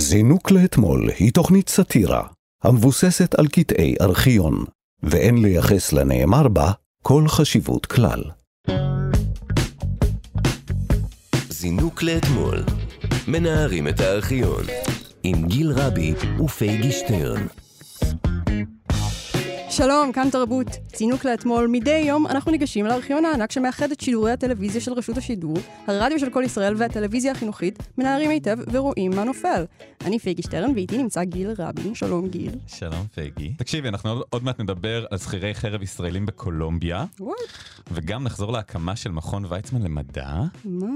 זינוק לאתמול היא תוכנית סאטירה המבוססת על קטעי ארכיון, ואין לייחס לנאמר בה כל חשיבות כלל. זינוק לאתמול, מנערים את הארכיון, עם גיל רבי ופייגי שטרן. שלום, כאן תרבות. צינוק לאתמול, מדי יום אנחנו ניגשים לארכיון הענק שמאחד את שידורי הטלוויזיה של רשות השידור, הרדיו של כל ישראל והטלוויזיה החינוכית, מנערים היטב ורואים מה נופל. אני פייגי שטרן ואיתי נמצא גיל רבין. שלום גיל. שלום פייגי. תקשיבי, אנחנו עוד, עוד מעט נדבר על שכירי חרב ישראלים בקולומביה, וואט? וגם נחזור להקמה של מכון ויצמן למדע, מה?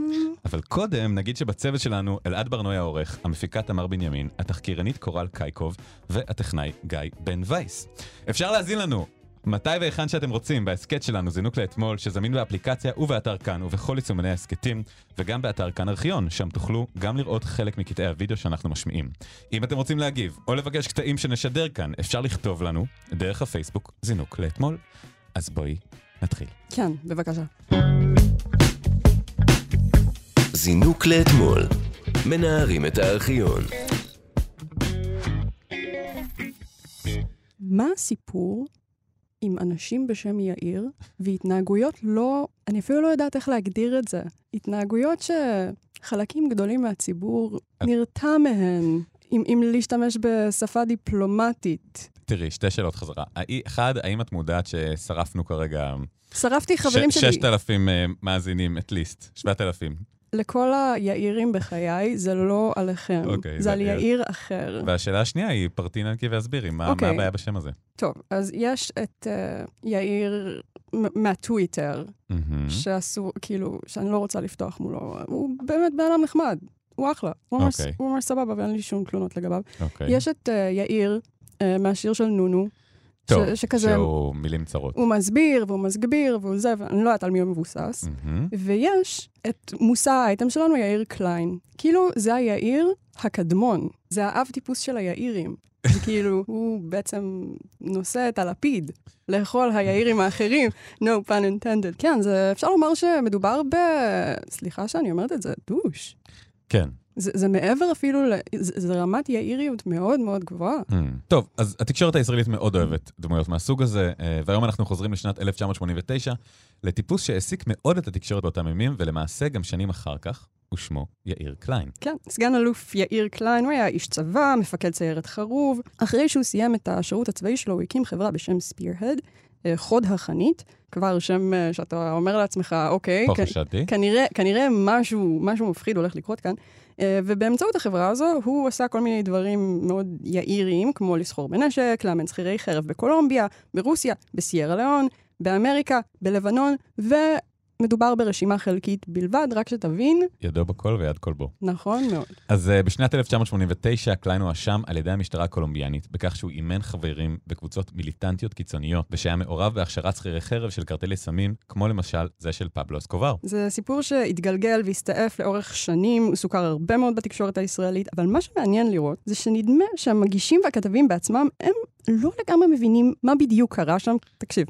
אבל קודם נגיד שבצוות שלנו אלעד ברנועי העורך, המפיקה תמר בנימין, התחקירנית קורל קייקוב והטכנאי גיא בן וייס. אפשר להאזין לנו מתי והיכן שאתם רוצים בהסכת שלנו זינוק לאתמול, שזמין באפליקציה ובאתר כאן ובכל יישומני ההסכתים, וגם באתר כאן ארכיון, שם תוכלו גם לראות חלק מקטעי הוידאו שאנחנו משמיעים. אם אתם רוצים להגיב או לבקש קטעים שנשדר כאן, אפשר לכתוב לנו דרך הפייסבוק זינוק לאתמול. אז בואי נתחיל. כן, בבקשה. זינוק לאתמול, מנערים את הארכיון. מה הסיפור עם אנשים בשם יאיר והתנהגויות לא, אני אפילו לא יודעת איך להגדיר את זה. התנהגויות שחלקים גדולים מהציבור נרתע מהן, אם, אם להשתמש בשפה דיפלומטית. תראי, שתי שאלות חזרה. אחד, האם את מודעת ששרפנו כרגע שרפתי חברים ש- שלי. 6,000 אה, מאזינים, את ליסט, 7,000. לכל היאירים בחיי, זה לא עליכם. אוקיי, זה זה- על יאיר אחר. והשאלה השנייה היא, פרטי נקי והסבירי, מה אוקיי. מה הבעיה בשם הזה? טוב, אז יש את uh, יאיר מהטוויטר, מהמם. שאסור, כאילו, שאני לא רוצה לפתוח מולו. הוא באמת בן אדם נחמד, הוא אחלה. הוא ממש, אוקיי. הוא ממש סבבה ואין לי שום תלונות לגביו. אוקיי. יש את uh, יאיר uh, מהשיר של נונו, טוב, ש- שכזה, שהוא מילים צרות. הוא מסביר והוא מסגביר והוא זה, ואני לא יודעת על מי הוא מבוסס. מהמם. ויש את מושא האייטם שלנו, יאיר קליין. כאילו, זה היאיר הקדמון. זה האב טיפוס של היאירים. כאילו, הוא בעצם נושא את הלפיד לכל היאירים האחרים, no pun intended. כן, זה, אפשר לומר שמדובר ב... סליחה שאני אומרת את זה, דוש. כן. זה, זה מעבר אפילו, ל... זה, זה רמת יאיריות מאוד מאוד גבוהה. Hmm. טוב, אז התקשורת הישראלית מאוד אוהבת דמויות מהסוג הזה, אה, והיום אנחנו חוזרים לשנת 1989, לטיפוס שהעסיק מאוד את התקשורת באותם ימים, ולמעשה גם שנים אחר כך, ושמו יאיר קליין. כן, סגן אלוף יאיר קליין, הוא היה איש צבא, מפקד סיירת חרוב. אחרי שהוא סיים את השירות הצבאי שלו, הוא הקים חברה בשם ספירהד, אה, חוד החנית, כבר שם אה, שאתה אומר לעצמך, אוקיי, פה כ- חשדתי. כנראה, כנראה משהו, משהו מפחיד הולך לקרות כאן. אה, ובאמצעות החברה הזו, הוא עשה כל מיני דברים מאוד יאיריים, כמו לסחור בנשק, לאמן שכירי חרב בקולומביה, ברוסיה, בסיירה ליאון, באמריקה, בלבנון, ומדובר ברשימה חלקית בלבד, רק שתבין, ידו בכל ויד כל בו. נכון מאוד. אז uh, בשנת 1989 קליין הואשם על ידי המשטרה הקולומביאנית בכך שהוא אימן חברים בקבוצות מיליטנטיות קיצוניות, ושהיה מעורב בהכשרת שכירי חרב של קרטלי סמים, כמו למשל זה של פבלו אסקובר. זה סיפור שהתגלגל והסתעף לאורך שנים, הוא סוכר הרבה מאוד בתקשורת הישראלית, אבל מה שמעניין לראות זה שנדמה שהמגישים והכתבים בעצמם, הם לא לגמרי מבינים מה בדיוק קרה שם. תקשיב.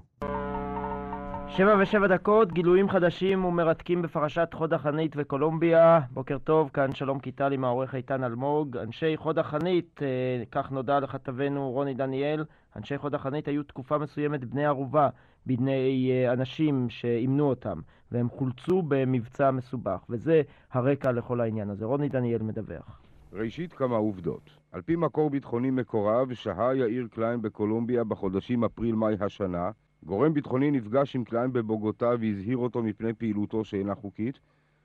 שבע ושבע דקות, גילויים חדשים ומרתקים בפרשת חוד החנית וקולומביה. בוקר טוב, כאן שלום קיטל עם העורך איתן אלמוג. אנשי חוד החנית, אה, כך נודע לכתבנו רוני דניאל, אנשי חוד החנית היו תקופה מסוימת בני ערובה בידי אה, אנשים שאימנו אותם, והם חולצו במבצע מסובך, וזה הרקע לכל העניין הזה. רוני דניאל מדווח. ראשית כמה עובדות. על פי מקור ביטחוני מקורב, שהה יאיר קליין בקולומביה בחודשים אפריל-מאי השנה. גורם ביטחוני נפגש עם קליין בבוגוטה והזהיר אותו מפני פעילותו שאינה חוקית,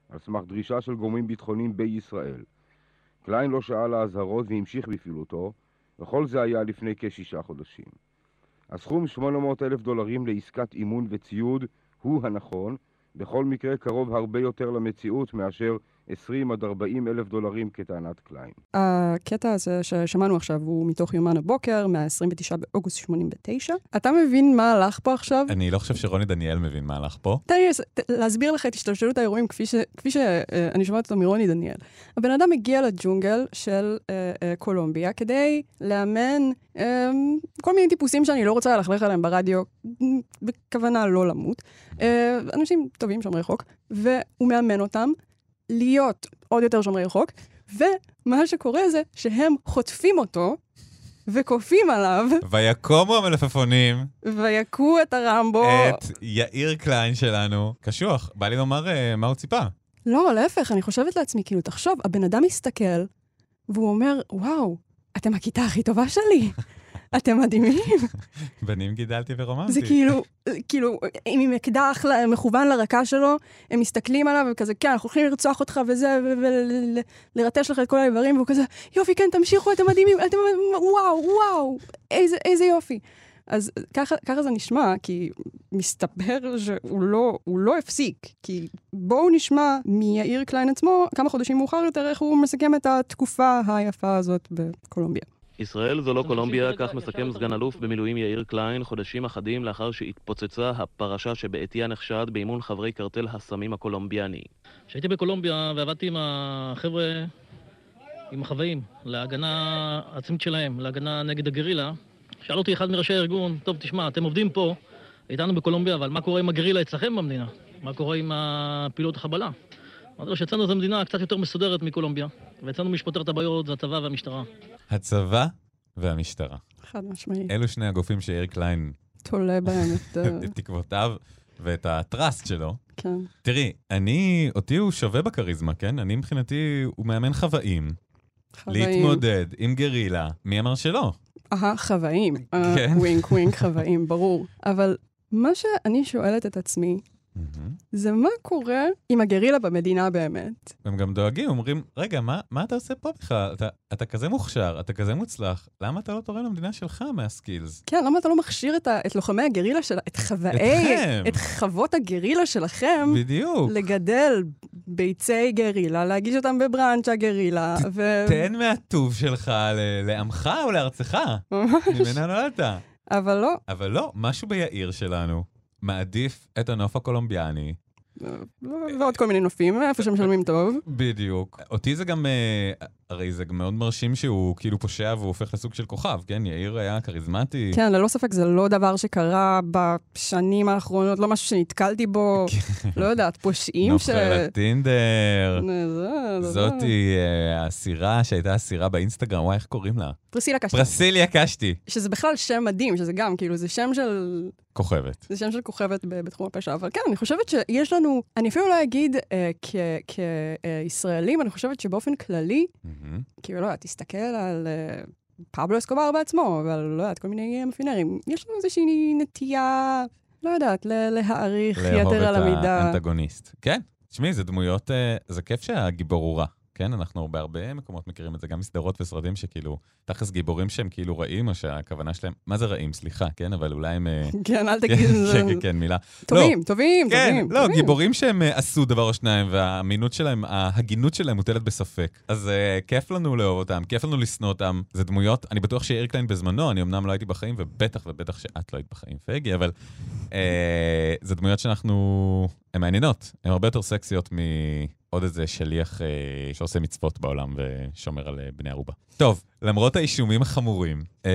על סמך דרישה של גורמים ביטחוניים בישראל. קליין לא שעה לאזהרות והמשיך בפעילותו, וכל זה היה לפני כשישה חודשים. הסכום 800 אלף דולרים לעסקת אימון וציוד הוא הנכון, בכל מקרה קרוב הרבה יותר למציאות מאשר 20 עד 40 אלף דולרים כטענת קליין. הקטע הזה ששמענו עכשיו הוא מתוך יומן הבוקר, מה-29 באוגוסט 89. אתה מבין מה הלך פה עכשיו? אני לא חושב שרוני דניאל מבין מה הלך פה. תן לי להסביר לך את השתלשלות האירועים כפי, ש, כפי שאני שומעת אותו מרוני דניאל. הבן אדם הגיע לג'ונגל של אה, אה, קולומביה כדי לאמן אה, כל מיני טיפוסים שאני לא רוצה ללכלך עליהם ברדיו, בכוונה לא למות. אה, אנשים טובים, שומרי חוק, והוא מאמן אותם להיות עוד יותר שומרי חוק, ומה שקורה זה שהם חוטפים אותו וכופים עליו, ויקומו המלפפונים ויכו את הרמבו. את יאיר קליין שלנו. קשוח, בא לי לומר אה, מה הוא ציפה. לא, להפך, אני חושבת לעצמי, כאילו, תחשוב, הבן אדם מסתכל, והוא אומר, וואו, אתם הכיתה הכי טובה שלי. אתם מדהימים. בנים גידלתי ורוממתי. זה כאילו, כאילו, אם עם אקדח מכוון לרקה שלו, הם מסתכלים עליו וכזה, כן, אנחנו הולכים לרצוח אותך וזה, ולרטש לך את כל האיברים, והוא כזה, יופי, כן, תמשיכו, אתם מדהימים, אתם, וואו, וואו, איזה, איזה יופי. אז ככה, ככה זה נשמע, כי מסתבר שהוא לא, לא הפסיק. כי בואו נשמע מיאיר קליין עצמו, כמה חודשים מאוחר יותר, איך הוא מסכם את התקופה היפה הזאת בקולומביה. ישראל זו לא קולומביה, כך מסכם סגן אלוף במילואים יאיר קליין חודשים אחדים לאחר שהתפוצצה הפרשה שבעטיה נחשד באימון חברי קרטל הסמים הקולומביאני. כשהייתי בקולומביה ועבדתי עם החבר'ה, עם החוואים, להגנה עצמית שלהם, להגנה נגד הגרילה, שאל אותי אחד מראשי הארגון, טוב, תשמע, אתם עובדים פה, איתנו בקולומביה, אבל מה קורה עם הגרילה אצלכם במדינה? מה קורה עם הפעילות החבלה? אמרתי לו שאצלנו זו מדינה קצת יותר מסודרת מקולומביה, ואצלנו מי שפותר את הבעיות זה הצבא והמשטרה. הצבא והמשטרה. חד משמעית. אלו שני הגופים שיאיר קליין, תולה בהם את... אה, את תקוותיו ואת הטראסט שלו. כן. תראי, אני, אותי הוא שווה בכריזמה, כן? אני מבחינתי, הוא מאמן חוואים. חוואים. להתמודד עם גרילה. מי אמר שלא? אהה, חוואים. אה, כן. ווינק ווינק חוואים, ברור. אבל מה שאני שואלת את עצמי, מהמם. זה מה קורה עם הגרילה במדינה באמת. הם גם דואגים, אומרים, רגע, מה, מה אתה עושה פה בכלל? אתה, אתה כזה מוכשר, אתה כזה מוצלח, למה אתה לא תורם למדינה שלך מהסקילס? כן, למה אתה לא מכשיר את, ה, את לוחמי הגרילה של... את חוואי... את חוות הגרילה שלכם. בדיוק. לגדל ביצי גרילה, להגיש אותם בברנצ'ה גרילה, ו... תן מהטוב שלך ל- לעמך או לארצך. ממנה נולדת. אבל לא, אבל לא, משהו ביאיר שלנו מעדיף את הנוף הקולומביאני. ועוד כל מיני נופים, איפה שמשלמים טוב. בדיוק. אותי זה גם, אה, הרי זה גם מאוד מרשים שהוא כאילו פושע והוא הופך לסוג של כוכב, כן? יאיר היה כריזמטי. כן, ללא ספק זה לא דבר שקרה בשנים האחרונות, לא משהו שנתקלתי בו, לא יודעת, פושעים ש... נופלת טינדר. זה- זה- זאתי אה, האסירה שהייתה אסירה באינסטגרם, וואי, איך קוראים לה? פרסילה קשטן. פרסיליה קשתי. שזה בכלל שם מדהים, שזה גם, כאילו, זה שם של... כוכבת. זה שם של כוכבת בתחום הפשע, אבל כן, אני חושבת שיש לנו, אני אפילו לא אגיד אה, כישראלים, אני חושבת שבאופן כללי, מהמם. כאילו, לא יודעת, תסתכל על אה, פבלו אסקובר בעצמו, ועל, לא יודעת, כל מיני מאפיונרים. יש לנו איזושהי נטייה, לא יודעת, ל- להעריך לאהוב יתר על את המידה. האנטגוניסט. כן, תשמעי, זה דמויות, אה, זה כיף שהגיבור הוא רע. כן, אנחנו בהרבה מקומות מכירים את זה, גם מסדרות וסרטים שכאילו, תכלס גיבורים שהם כאילו רעים, או שהכוונה שלהם, מה זה רעים? סליחה, כן, אבל אולי הם... אה, כן, אל כן, תגיד, זה- כן, כן, מילה. טובים, טובים, כן, טובים. לא. גיבורים שהם אה, עשו דבר או שניים, והאמינות שלהם, ההגינות שלהם מוטלת בספק. אז אה, כיף לנו לאהוב אותם, כיף לנו לשנוא אותם. זה דמויות, אני בטוח שיאיר קליין בזמנו, אני אמנם לא הייתי בחיים, ובטח ובטח שאת לא היית בחיים, פגי, אבל זה דמויות שאנחנו... הן מעניינות, הן הרבה יותר סקסיות מעוד איזה שליח אה, שעושה מצוות בעולם ושומר על אה, בני ערובה. טוב, למרות האישומים החמורים, אה,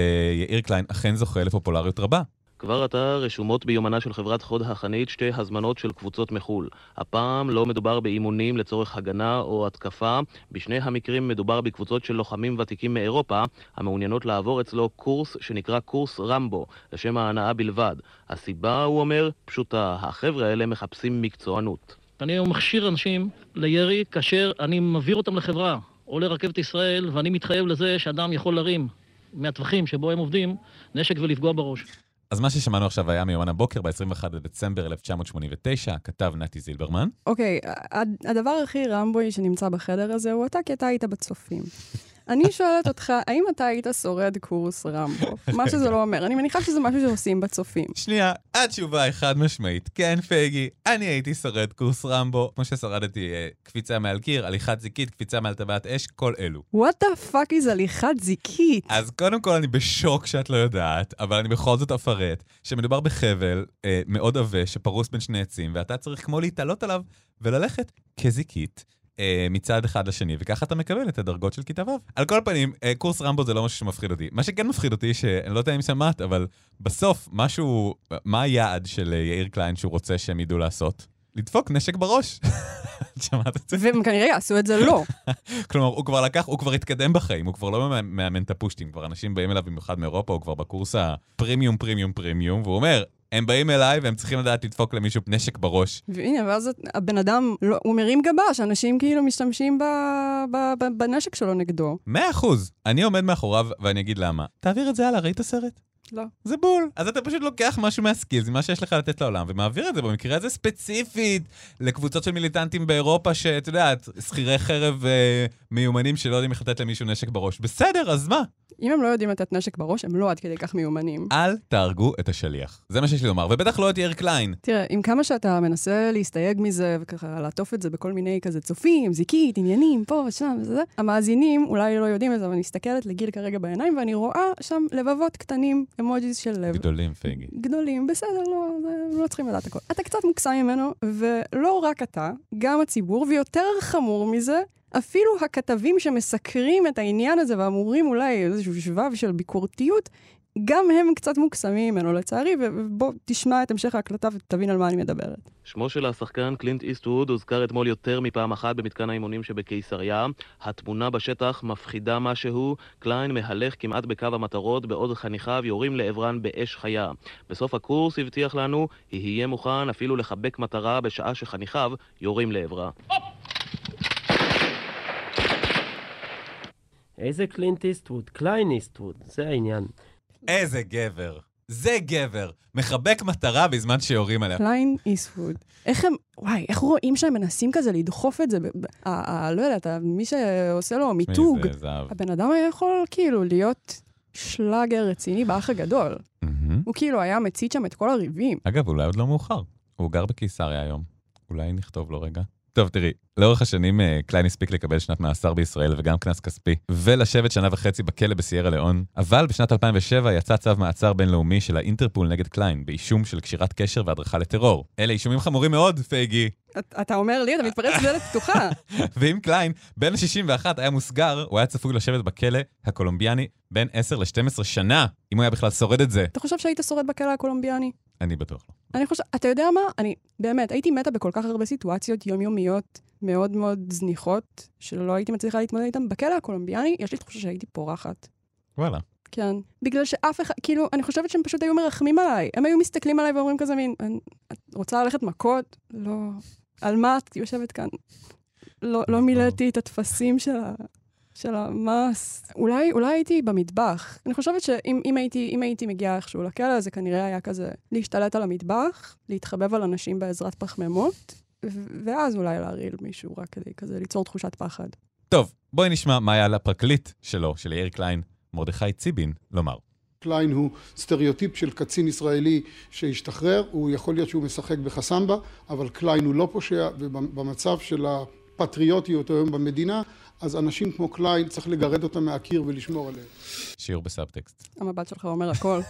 יאיר קליין אכן זוכה לפופולריות רבה. כבר עתה רשומות ביומנה של חברת חוד החנית שתי הזמנות של קבוצות מחו"ל. הפעם לא מדובר באימונים לצורך הגנה או התקפה, בשני המקרים מדובר בקבוצות של לוחמים ותיקים מאירופה, המעוניינות לעבור אצלו קורס שנקרא קורס רמבו, לשם ההנאה בלבד. הסיבה, הוא אומר, פשוטה, החבר'ה האלה מחפשים מקצוענות. אני היום מכשיר אנשים לירי כאשר אני מעביר אותם לחברה או לרכבת ישראל, ואני מתחייב לזה שאדם יכול להרים מהטווחים שבו הם עובדים נשק ולפגוע בראש. אז מה ששמענו עכשיו היה מיומן הבוקר ב-21 בדצמבר 1989, כתב נתי זילברמן. אוקיי, ה- הדבר הכי רמבוי שנמצא בחדר הזה הוא אתה, כי אתה היית בצופים. אני שואלת אותך, האם אתה היית שורד קורס רמבו? מה שזה לא אומר. אני מניחה שזה משהו שעושים בצופים. שנייה, התשובה היא חד משמעית, כן פייגי, אני הייתי שורד קורס רמבו, כמו ששרדתי אה, קפיצה מעל קיר, הליכת זיקית, קפיצה מעל טבעת אש, כל אלו. What the fuck is הליכת זיקית? אז קודם כל אני בשוק שאת לא יודעת, אבל אני בכל זאת אפרט שמדובר בחבל אה, מאוד עבה שפרוס בין שני עצים, ואתה צריך כמו להתעלות עליו וללכת כזיקית. אה, מצד אחד לשני, וככה אתה מקבל את הדרגות של כיתה ו'. על כל פנים, אה, קורס רמבו זה לא משהו שמפחיד אותי. מה שכן מפחיד אותי, שאני לא יודע אם שמעת, אבל בסוף, משהו, מה היעד של אה, יאיר קליין שהוא רוצה שהם ידעו לעשות? לדפוק נשק בראש. את שמעת את זה? והם כנראה יעשו את זה לא. כלומר, הוא כבר לקח, הוא כבר התקדם בחיים, הוא כבר לא מאמן את הפושטים, כבר אנשים באים אליו במיוחד מאירופה, הוא כבר בקורס הפרימיום, פרימיום, פרימיום, והוא אומר, הם באים אליי והם צריכים לדעת לדפוק למישהו נשק בראש. והנה, ואז הבן אדם, לא, הוא מרים גבה, שאנשים כאילו משתמשים ב, ב, ב, בנשק שלו נגדו. מאה אחוז. אני עומד מאחוריו ואני אגיד למה. תעביר את זה הלאה, ראית סרט? לא. זה בול. אז אתה פשוט לוקח משהו מהסקילס, ממה שיש לך לתת לעולם, ומעביר את זה במקרה הזה ספציפית לקבוצות של מיליטנטים באירופה, שאת יודעת, שכירי חרב אה, מיומנים שלא יודעים איך לתת למישהו נשק בראש. בסדר, אז מה? אם הם לא יודעים לתת נשק בראש, הם לא עד כדי כך מיומנים. אל תהרגו את השליח. זה מה שיש לי לומר, ובטח לא את יאיר קליין. תראה, עם כמה שאתה מנסה להסתייג מזה, וככה לעטוף את זה בכל מיני כזה צופים, זיקית, עניינים, פה ושם וזה, המאזינים אולי לא יודעים את זה, אבל אני מסתכלת לגיל כרגע בעיניים, ואני רואה שם לבבות קטנים, אמוג'יז של לב. גדולים, פייגי. גדולים, בסדר, לא, זה, לא צריכים לדעת הכל. אתה קצת מוקסם ממנו, ולא רק אתה, גם הציבור, ויותר חמור מזה, אפילו הכתבים שמסקרים את העניין הזה ואמורים אולי איזשהו שבב של ביקורתיות, גם הם קצת מוקסמים ממנו לצערי, ובוא תשמע את המשך ההקלטה ותבין על מה אני מדברת. שמו של השחקן קלינט איסטווד הוזכר אתמול יותר מפעם אחת במתקן האימונים שבקיסריה. התמונה בשטח מפחידה משהו, קליין מהלך כמעט בקו המטרות בעוד חניכיו יורים לעברן באש חיה. בסוף הקורס הבטיח לנו, יהיה מוכן אפילו לחבק מטרה בשעה שחניכיו יורים לעברה. איזה קלינט איסטווד? קליין איסטווד, זה העניין. איזה גבר. זה גבר. מחבק מטרה בזמן שיורים עליה. קליין איסטווד. איך הם, וואי, איך רואים שהם מנסים כזה לדחוף את זה, לא יודעת, מי שעושה לו מיתוג. הבן אדם היה יכול כאילו להיות שלאגר רציני באח הגדול. הוא כאילו היה מצית שם את כל הריבים. אגב, אולי עוד לא מאוחר. הוא גר בקיסריה היום. אולי נכתוב לו רגע. טוב, תראי, לאורך השנים אה, קליין הספיק לקבל שנת מאסר בישראל וגם קנס כספי, ולשבת שנה וחצי בכלא בסיירה ליאון, אבל בשנת 2007 יצא צו מעצר בינלאומי של האינטרפול נגד קליין, באישום של קשירת קשר והדרכה לטרור. אלה אישומים חמורים מאוד, פייגי. את- אתה אומר לי, אתה מתפרץ לדלת פתוחה. ואם קליין, בן 61 היה מוסגר, הוא היה צפוי לשבת בכלא הקולומביאני בין 10 ל-12 שנה, אם הוא היה בכלל שורד את זה. אתה חושב שהיית שורד בכלא הקולומביאני? אני בטוח לא. אני חושב, אתה יודע מה? אני, באמת, הייתי מתה בכל כך הרבה סיטואציות יומיומיות מאוד מאוד זניחות, שלא הייתי מצליחה להתמודד איתן. בכלא הקולומביאני, יש לי תחושה שהייתי פורחת. וואלה. כן. בגלל שאף אחד, כאילו, אני חושבת שהם פשוט היו מרחמים עליי. הם היו מסתכלים עליי ואומרים כזה מין, "אני- את רוצה ללכת מכות? לא. על מה את יושבת כאן? לא, לא מילאתי את הטפסים של ה... של המס. אולי, אולי הייתי במטבח. אני חושבת שאם אם הייתי, אם הייתי מגיעה איכשהו לכלא, זה כנראה היה כזה להשתלט על המטבח, להתחבב על אנשים בעזרת פחמימות, ו- ואז אולי להרעיל מישהו רק כדי כזה ליצור תחושת פחד. טוב, בואי נשמע מה היה לפרקליט שלו, של יאיר קליין, מרדכי ציבין, לומר. קליין הוא סטריאוטיפ של קצין ישראלי שהשתחרר, הוא יכול להיות שהוא משחק בחסמבה, אבל קליין הוא לא פושע, ובמצב של הפטריוטיות היום במדינה, אז אנשים כמו קליין צריך לגרד אותם מהקיר ולשמור עליהם. שיעור בסאבטקסט. המבט שלך אומר הכל.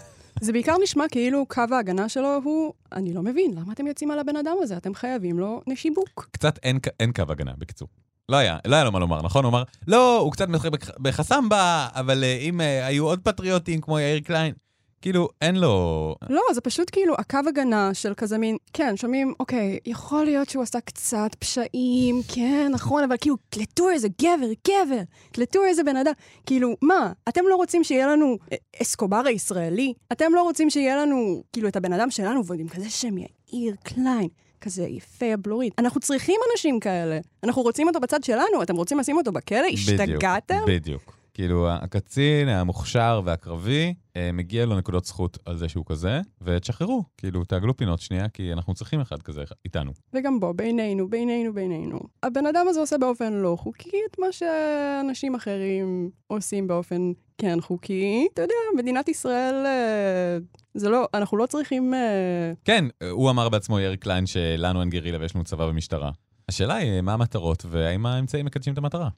זה בעיקר נשמע כאילו קו ההגנה שלו הוא, אני לא מבין, למה אתם יוצאים על הבן אדם הזה? אתם חייבים לו נשיקות. קצת אין, אין קו הגנה, בקיצור. לא היה, לא היה לו מה לומר, נכון? הוא אמר, לא, הוא קצת משחק בח- בחסמבה, אבל uh, אם uh, היו עוד פטריוטים כמו יאיר קליין, כאילו, אין לו... לא, זה פשוט כאילו הקו הגנה של כזה מין, כן, שומעים, אוקיי, יכול להיות שהוא עשה קצת פשעים, כן, נכון, אבל כאילו, קלטו איזה גבר, גבר, קלטו איזה בן אדם. כאילו, מה, אתם לא רוצים שיהיה לנו אסקובר הישראלי? אתם לא רוצים שיהיה לנו, כאילו, את הבן אדם שלנו, ועוד עם כזה שם יאיר קליין. כזה יפה, בלורית. אנחנו צריכים אנשים כאלה. אנחנו רוצים אותו בצד שלנו, אתם רוצים לשים אותו בכלא? השתגעתם? בדיוק, בדיוק. כאילו, הקצין המוכשר והקרבי, אה, מגיע לו נקודות זכות על זה שהוא כזה, ותשחררו, כאילו, תעגלו פינות שנייה, כי אנחנו צריכים אחד כזה איתנו. וגם בוא, בינינו, בינינו, בינינו. הבן אדם הזה עושה באופן לא חוקי את מה שאנשים אחרים עושים באופן כן חוקי. אתה יודע, מדינת ישראל, אה, זה לא, אנחנו לא צריכים... אה, כן, הוא אמר בעצמו, יאיר קליין, שלנו אין גרילה ויש לנו צבא ומשטרה. השאלה היא, מה המטרות, והאם האמצעים מקדשים את המטרה?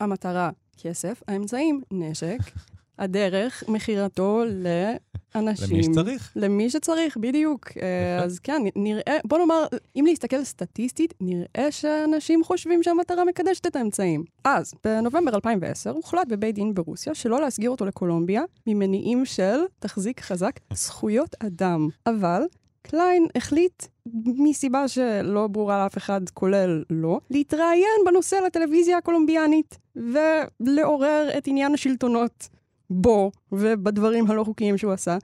המטרה, כסף, האמצעים, נשק, הדרך, מכירתו לאנשים. למי שצריך. למי שצריך, בדיוק. אה, אז כן, נראה, בוא נאמר, אם להסתכל סטטיסטית, נראה שאנשים חושבים שהמטרה מקדשת את האמצעים. אז, בנובמבר 2010, הוחלט בבית דין ברוסיה שלא להסגיר אותו לקולומביה ממניעים של, תחזיק חזק, זכויות אדם. אבל קליין החליט, מסיבה שלא ברורה לאף אחד, כולל לא, להתראיין בנושא לטלוויזיה הקולומביאנית, ולעורר את עניין השלטונות בו ובדברים הלא חוקיים שהוא עשה.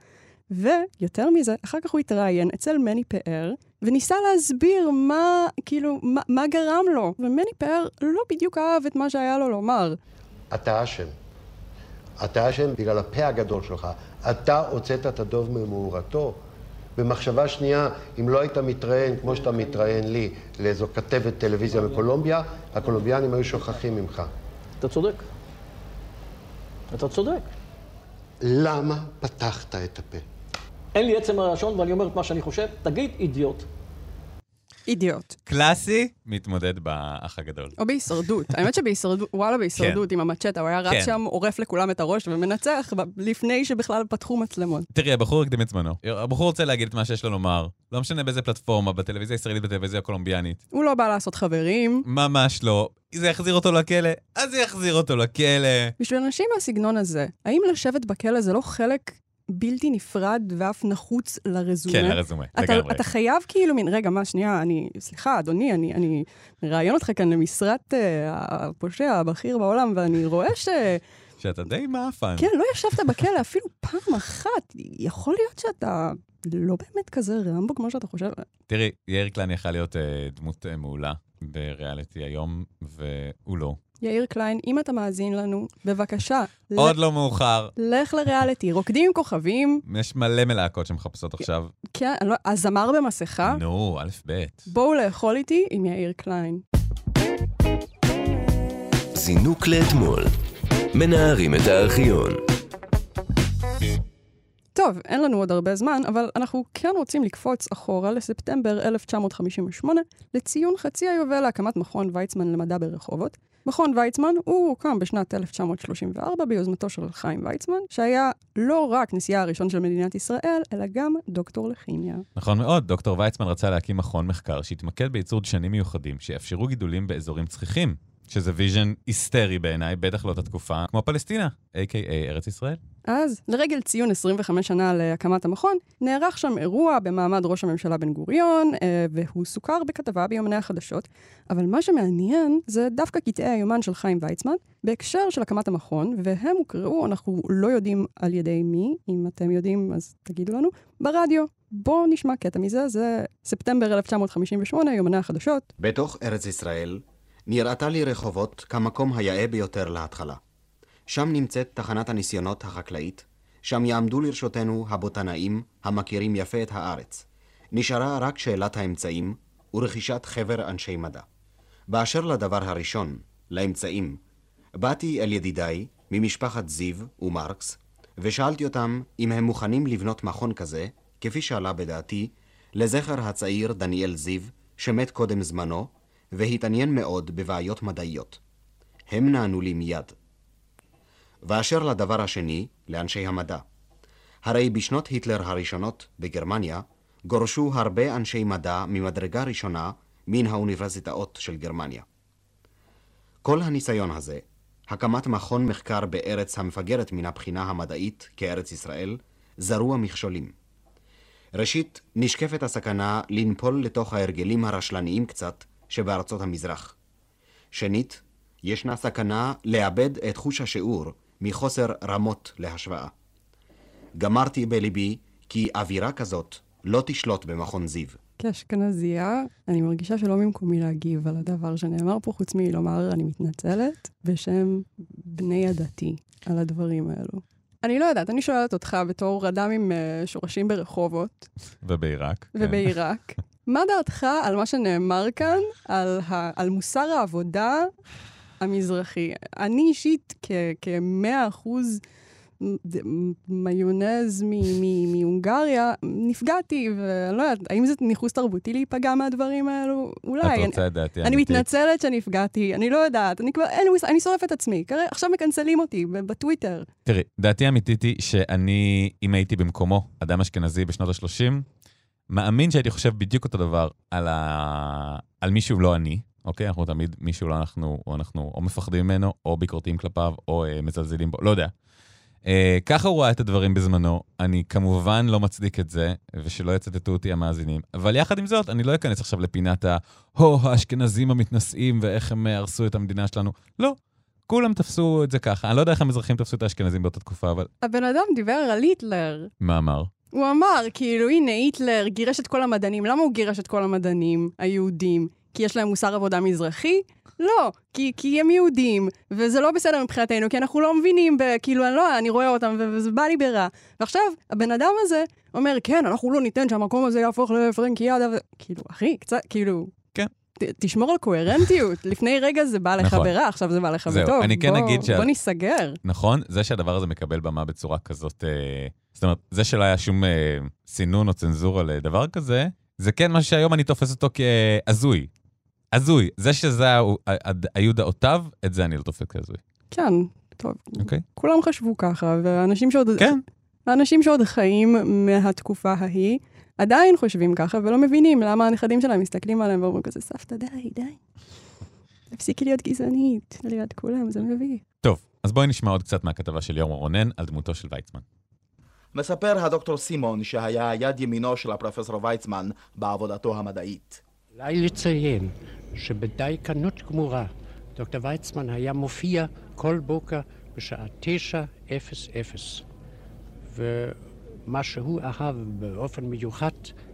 ויותר מזה, אחר כך הוא התראיין אצל מני פאר, וניסה להסביר מה, כאילו, מה, מה גרם לו. ומני פאר לא בדיוק אהב את מה שהיה לו לומר. אתה אשם. אתה אשם בגלל הפה הגדול שלך. אתה הוצאת את הדוב ממאורתו. במחשבה שנייה, אם לא היית מתראיין כמו שאתה מתראיין לי לאיזו כתבת טלוויזיה מקולומביה, הקולומביאנים היו שוכחים ממך. אתה צודק. אתה צודק. למה פתחת את הפה? אין לי עצם הלשון ואני אומר את מה שאני חושב, תגיד אידיוט. אידיוט. קלאסי, מתמודד באח הגדול. או בהישרדות. האמת שבהישרדות, וואלה, בהישרדות עם המצ'טה, הוא היה רץ כן. שם, עורף לכולם את הראש ומנצח לפני שבכלל פתחו מצלמות. תראי, הבחור הקדים את זמנו. הבחור רוצה להגיד את מה שיש לו לומר. לא משנה באיזה פלטפורמה, בטלוויזיה הישראלית, בטלוויזיה הקולומביאנית. הוא לא בא לעשות חברים. ממש לא. זה יחזיר אותו לכלא, אז זה יחזיר אותו לכלא. בשביל אנשים מהסגנון הזה, האם לשבת בכלא זה לא חלק בלתי נפרד ואף נחוץ לרזומה? כן, לרזומה, אתה, לגמרי. אתה חייב כאילו מין, רגע, מה, שנייה, אני, סליחה, אדוני, אני, אני מראיין אותך כאן למשרת uh, הפושע הבכיר בעולם, ואני רואה ש... שאתה די מאפן. כן, לא ישבת בכלא אפילו פעם אחת. יכול להיות שאתה לא באמת כזה רמבו כמו שאתה חושב. תראי, יאיר קליין יכל להיות אה, דמות אה, מעולה בריאליטי היום, והוא לא. יאיר קליין, אם אתה מאזין לנו, בבקשה, עוד ל- לא מאוחר. לך לריאליטי. רוקדים עם כוכבים, יש מלא מלהקות שמחפשות עכשיו. כן, לא- הזמר במסכה, נו, א', ב'. בואו לאכול איתי עם יאיר קליין. זינוק לאתמול. מנערים את הארכיון. טוב, אין לנו עוד הרבה זמן, אבל אנחנו כן רוצים לקפוץ אחורה לספטמבר 1958, לציון חצי היובל להקמת מכון ויצמן למדע ברחובות. מכון ויצמן הוא הוקם בשנת 1934 ביוזמתו של חיים ויצמן, שהיה לא רק נשיאה הראשון של מדינת ישראל, אלא גם דוקטור לכימיה. נכון מאוד, דוקטור ויצמן רצה להקים מכון מחקר שיתמקד בייצור דשנים מיוחדים שיאפשרו גידולים באזורים צחיחים, שזה vision היסטרי בעיניי, בטח לאותה תקופה, כמו פלסטינה, a.k.a ארץ ישראל. אז, לרגל ציון 25 שנה להקמת המכון, נערך שם אירוע במעמד ראש הממשלה בן גוריון, אה, והוא סוקר בכתבה ביומני החדשות. אבל מה שמעניין זה דווקא קטעי היומן של חיים ויצמן, בהקשר של הקמת המכון, והם הוקראו, אנחנו לא יודעים על ידי מי, אם אתם יודעים אז תגידו לנו, ברדיו. בואו נשמע קטע מזה, זה ספטמבר 1958, יומני החדשות. בתוך ארץ ישראל נראתה לי רחובות כמקום היאה ביותר להתחלה. שם נמצאת תחנת הניסיונות החקלאית, שם יעמדו לרשותנו הבוטנאים המכירים יפה את הארץ. נשארה רק שאלת האמצעים ורכישת חבר אנשי מדע. באשר לדבר הראשון, לאמצעים, באתי אל ידידיי ממשפחת זיו ומרקס, ושאלתי אותם אם הם מוכנים לבנות מכון כזה, כפי שעלה בדעתי, לזכר הצעיר דניאל זיו, שמת קודם זמנו, והתעניין מאוד בבעיות מדעיות. הם נענו לי מיד. ואשר לדבר השני, לאנשי המדע. הרי בשנות היטלר הראשונות, בגרמניה, גורשו הרבה אנשי מדע ממדרגה ראשונה מן האוניברסיטאות של גרמניה. כל הניסיון הזה, הקמת מכון מחקר בארץ המפגרת מן הבחינה המדעית כארץ ישראל, זרוע מכשולים. ראשית, נשקפת הסכנה לנפול לתוך ההרגלים הרשלניים קצת שבארצות המזרח. שנית, ישנה סכנה לאבד את חוש השיעור מחוסר רמות להשוואה. גמרתי בליבי כי אווירה כזאת לא תשלוט במכון זיו. כאשכנזייה, אני מרגישה שלא ממקומי להגיב על הדבר שנאמר פה, חוץ מלומר אני מתנצלת בשם בני עדתי על הדברים האלו. אני לא יודעת, אני שואלת אותך בתור אדם עם uh, שורשים ברחובות ובעיראק. כן. ובעיראק, מה דעתך על מה שנאמר כאן, על, ה, על מוסר העבודה המזרחי? אני אישית, כ- כמאה אחוז מ- מיונז מהונגריה, נפגעתי, ואני לא יודעת, האם זה ניחוס תרבותי להיפגע מהדברים האלו? אולי. את רוצה את דעתי אני? מתנצלת שנפגעתי, אני לא יודעת, אני כבר, אין לי מושג, אני שורפת את עצמי. עכשיו מקנצלים אותי בטוויטר. תראי, דעתי האמיתית היא שאני, אם הייתי במקומו, אדם אשכנזי בשנות ה-30, מאמין שהייתי חושב בדיוק אותו דבר על, ה... על מישהו לא אני, אוקיי? אנחנו תמיד, מישהו לא אנחנו, או אנחנו או מפחדים ממנו, או ביקורתיים כלפיו, או אה, מזלזלים בו, לא יודע. אה, ככה הוא ראה את הדברים בזמנו. אני כמובן לא מצדיק את זה, ושלא יצטטו אותי המאזינים. אבל יחד עם זאת, אני לא אכנס עכשיו לפינת ה... הו, האשכנזים המתנשאים ואיך הם הרסו את המדינה שלנו. לא. כולם תפסו את זה ככה. אני לא יודע איך המזרחים תפסו את האשכנזים באותה תקופה, אבל... הבן אדם דיבר על היטלר. מה אמר? הוא אמר, כאילו, הנה, היטלר גירש את כל המדענים. למה הוא גירש את כל המדענים היהודים? כי יש להם מוסר עבודה מזרחי? לא, כי, כי הם יהודים, וזה לא בסדר מבחינתנו, כי אנחנו לא מבינים, ב, כאילו, אני לא, אני רואה אותם, וזה בא לי ברע. ועכשיו, הבן אדם הזה אומר, כן, אנחנו לא ניתן שהמקום הזה יהפוך לפרנקיאדה, ו... כאילו, אחי, קצת, כאילו... כן. ת, תשמור על קוהרנטיות. לפני רגע זה בא לך נכון. ברע, עכשיו זה בא לך זהו, בטוב. אני כן בוא, אגיד שה- בוא ניסגר. נכון? זה שהדבר הזה מקבל במה בצורה כזאת... אה, זאת אומרת, זה שלא היה שום אה, סינון או צנזורה לדבר כזה, זה כן משהו שהיום אני תופס אותו כהזוי. הזוי. זה שזה היו דעותיו, את זה אני לא תופס כהזוי. כן, טוב. אוקיי. כולם חשבו ככה, ואנשים שעוד... כן. האנשים שעוד חיים מהתקופה ההיא, עדיין חושבים ככה, ולא מבינים למה הנכדים שלהם מסתכלים עליהם ואומרים כזה, סבתא, די, די. תפסיקי להיות גזענית ליד כולם, זה מביך. טוב, אז בואי נשמע עוד קצת מהכתבה של יורם רונן על דמותו של ויצמן. מספר הדוקטור סימון שהיה יד ימינו של הפרופסור ויצמן בעבודתו המדעית. עליי לציין שבדייקנות גמורה דוקטור ויצמן היה מופיע כל בוקר בשעה 9:00 ומה שהוא אהב באופן מיוחד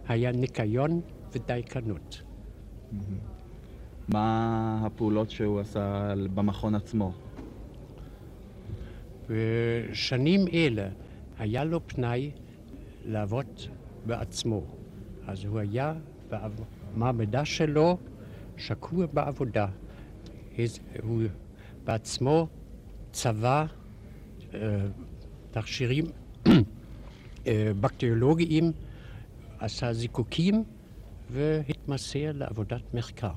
היה ניקיון ודייקנות. מה הפעולות שהוא עשה במכון עצמו? בשנים אלה היה לו פנאי לעבוד בעצמו. אז הוא היה במעמדה שלו שקוע בעבודה. הוא בעצמו צבע אה, תכשירים אה, בקטריולוגיים, עשה זיקוקים והתמסר לעבודת מחקר.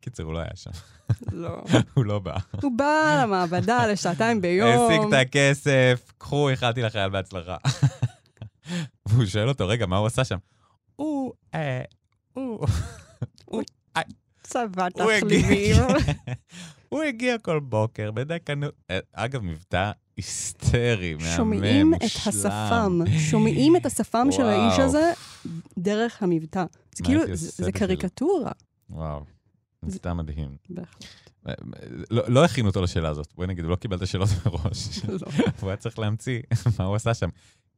קיצר, הוא לא היה שם. לא. הוא לא בא. הוא בא למעבדה לשעתיים ביום. השיג את הכסף, קחו, איחלתי לחייל בהצלחה. והוא שואל אותו, רגע, מה הוא עשה שם? הוא, אה, הוא... הוא- אה, צבע הוא תחליבים. הגיע- הוא הגיע כל בוקר בדייקנות. אה, אגב, מבטא היסטרי, מהמם, שומעים את. השפם, שומעים את השפם של האיש. הזה דרך המבטא. זה כאילו, זה קריקטורה. וואו, מבטא מדהים. בהחלט. אה, לא לא הכינו אותו לשאלה הזאת. בואי נגיד, הוא לא קיבל את השאלות מראש. לא. הוא היה צריך להמציא מה הוא עשה שם.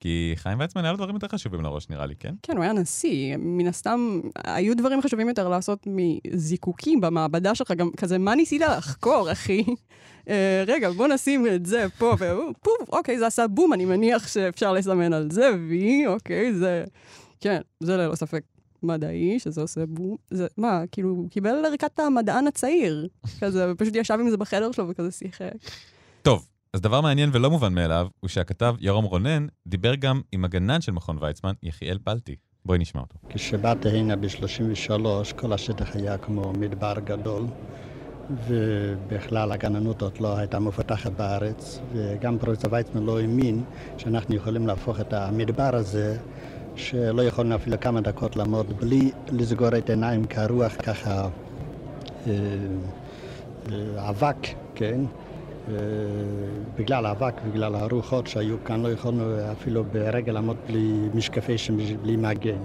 כי חיים ויצמן היה לו דברים יותר חשובים לראש, נראה לי, כן? כן, הוא היה נשיא. מן הסתם, היו דברים חשובים יותר לעשות מזיקוקים במעבדה שלך, גם כזה, מה ניסית לחקור, אחי? אה, רגע, בוא נשים את זה פה, והוא, פוף, אוקיי, זה עשה בום, אני מניח שאפשר לסמן על זה, וי, אוקיי, זה... כן, זה ללא ספק מדעי, שזה עושה בום. זה, מה, כאילו, הוא קיבל ערכת המדען הצעיר, כזה, ופשוט ישב עם זה בחדר שלו וכזה שיחק. טוב, אז דבר מעניין ולא מובן מאליו, הוא שהכתב יורם רונן דיבר גם עם הגנן של מכון ויצמן, יחיאל פלטי. בואי נשמע אותו. כשבאתי הנה ב-33, כל השטח היה כמו מדבר גדול, ובכלל הגננות עוד לא הייתה מפותחת בארץ, וגם פרופסור ויצמן לא האמין שאנחנו יכולים להפוך את המדבר הזה, שלא יכולנו אפילו כמה דקות לעמוד בלי לסגור את העיניים, כי הרוח ככה אה, אה, אבק, כן? אה, בגלל האבק, בגלל הרוחות שהיו כאן, לא יכולנו אפילו ברגע לעמוד בלי משקפי שמש, בלי מגן.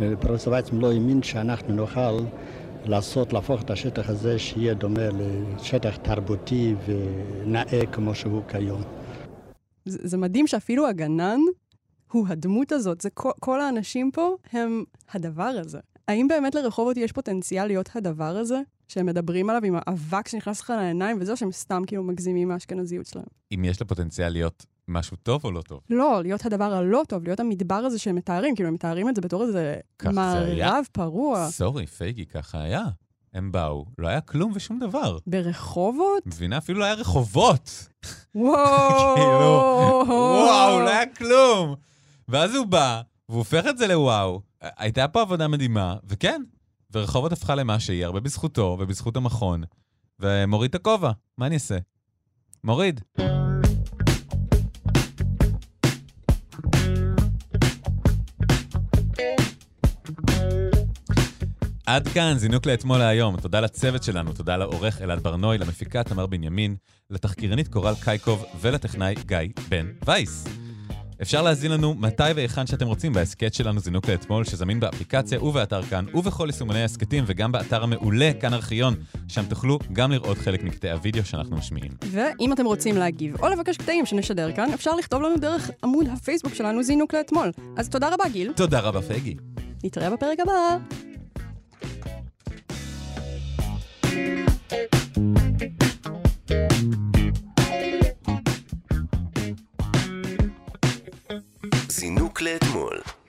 ופרופסור ויצמן לא האמין שאנחנו נוכל לעשות, להפוך את השטח הזה שיהיה דומה לשטח תרבותי ונאה כמו שהוא כיום. זה, זה מדהים שאפילו הגנן הוא הדמות הזאת. זה כל, כל האנשים פה הם הדבר הזה. האם באמת לרחובות יש פוטנציאל להיות הדבר הזה, שהם מדברים עליו עם האבק שנכנס לך לעיניים, וזהו שהם סתם כאילו מגזימים מהאשכנזיות שלהם? אם יש לה פוטנציאל להיות משהו טוב או לא טוב? לא, להיות הדבר הלא טוב, להיות המדבר הזה שהם מתארים, כאילו הם מתארים את זה בתור איזה. מערב פרוע. סורי, פייגי, ככה היה. הם באו, לא היה כלום ושום דבר. ברחובות? מבינה? אפילו לא היה רחובות. וואו! כאילו, וואו, לא היה כלום. ואז הוא בא, והוא הופך את זה לוואו. הייתה פה עבודה מדהימה, וכן, ורחובות הפכה למה שהיא, הרבה בזכותו ובזכות המכון. ומוריד את הכובע, מה אני אעשה? מוריד. עד כאן, זינוק לאתמול להיום. תודה לצוות שלנו, תודה לעורך אלעד ברנוי, למפיקה תמר בנימין, לתחקירנית קורל קייקוב ולטכנאי גיא בן וייס. אפשר להזין לנו מתי והיכן שאתם רוצים בהסכת שלנו זינוק לאתמול, שזמין באפליקציה ובאתר כאן ובכל יישומני ההסכתים וגם באתר המעולה כאן ארכיון, שם תוכלו גם לראות חלק מקטעי הוידאו שאנחנו משמיעים. ואם אתם רוצים להגיב או לבקש קטעים שנשדר כאן, אפשר לכתוב לנו דרך עמוד הפייסבוק שלנו זינוק לאתמול. אז תודה רבה, גיל. תודה רבה, פגי. נתראה בפרק הבא. זינוק לאתמול.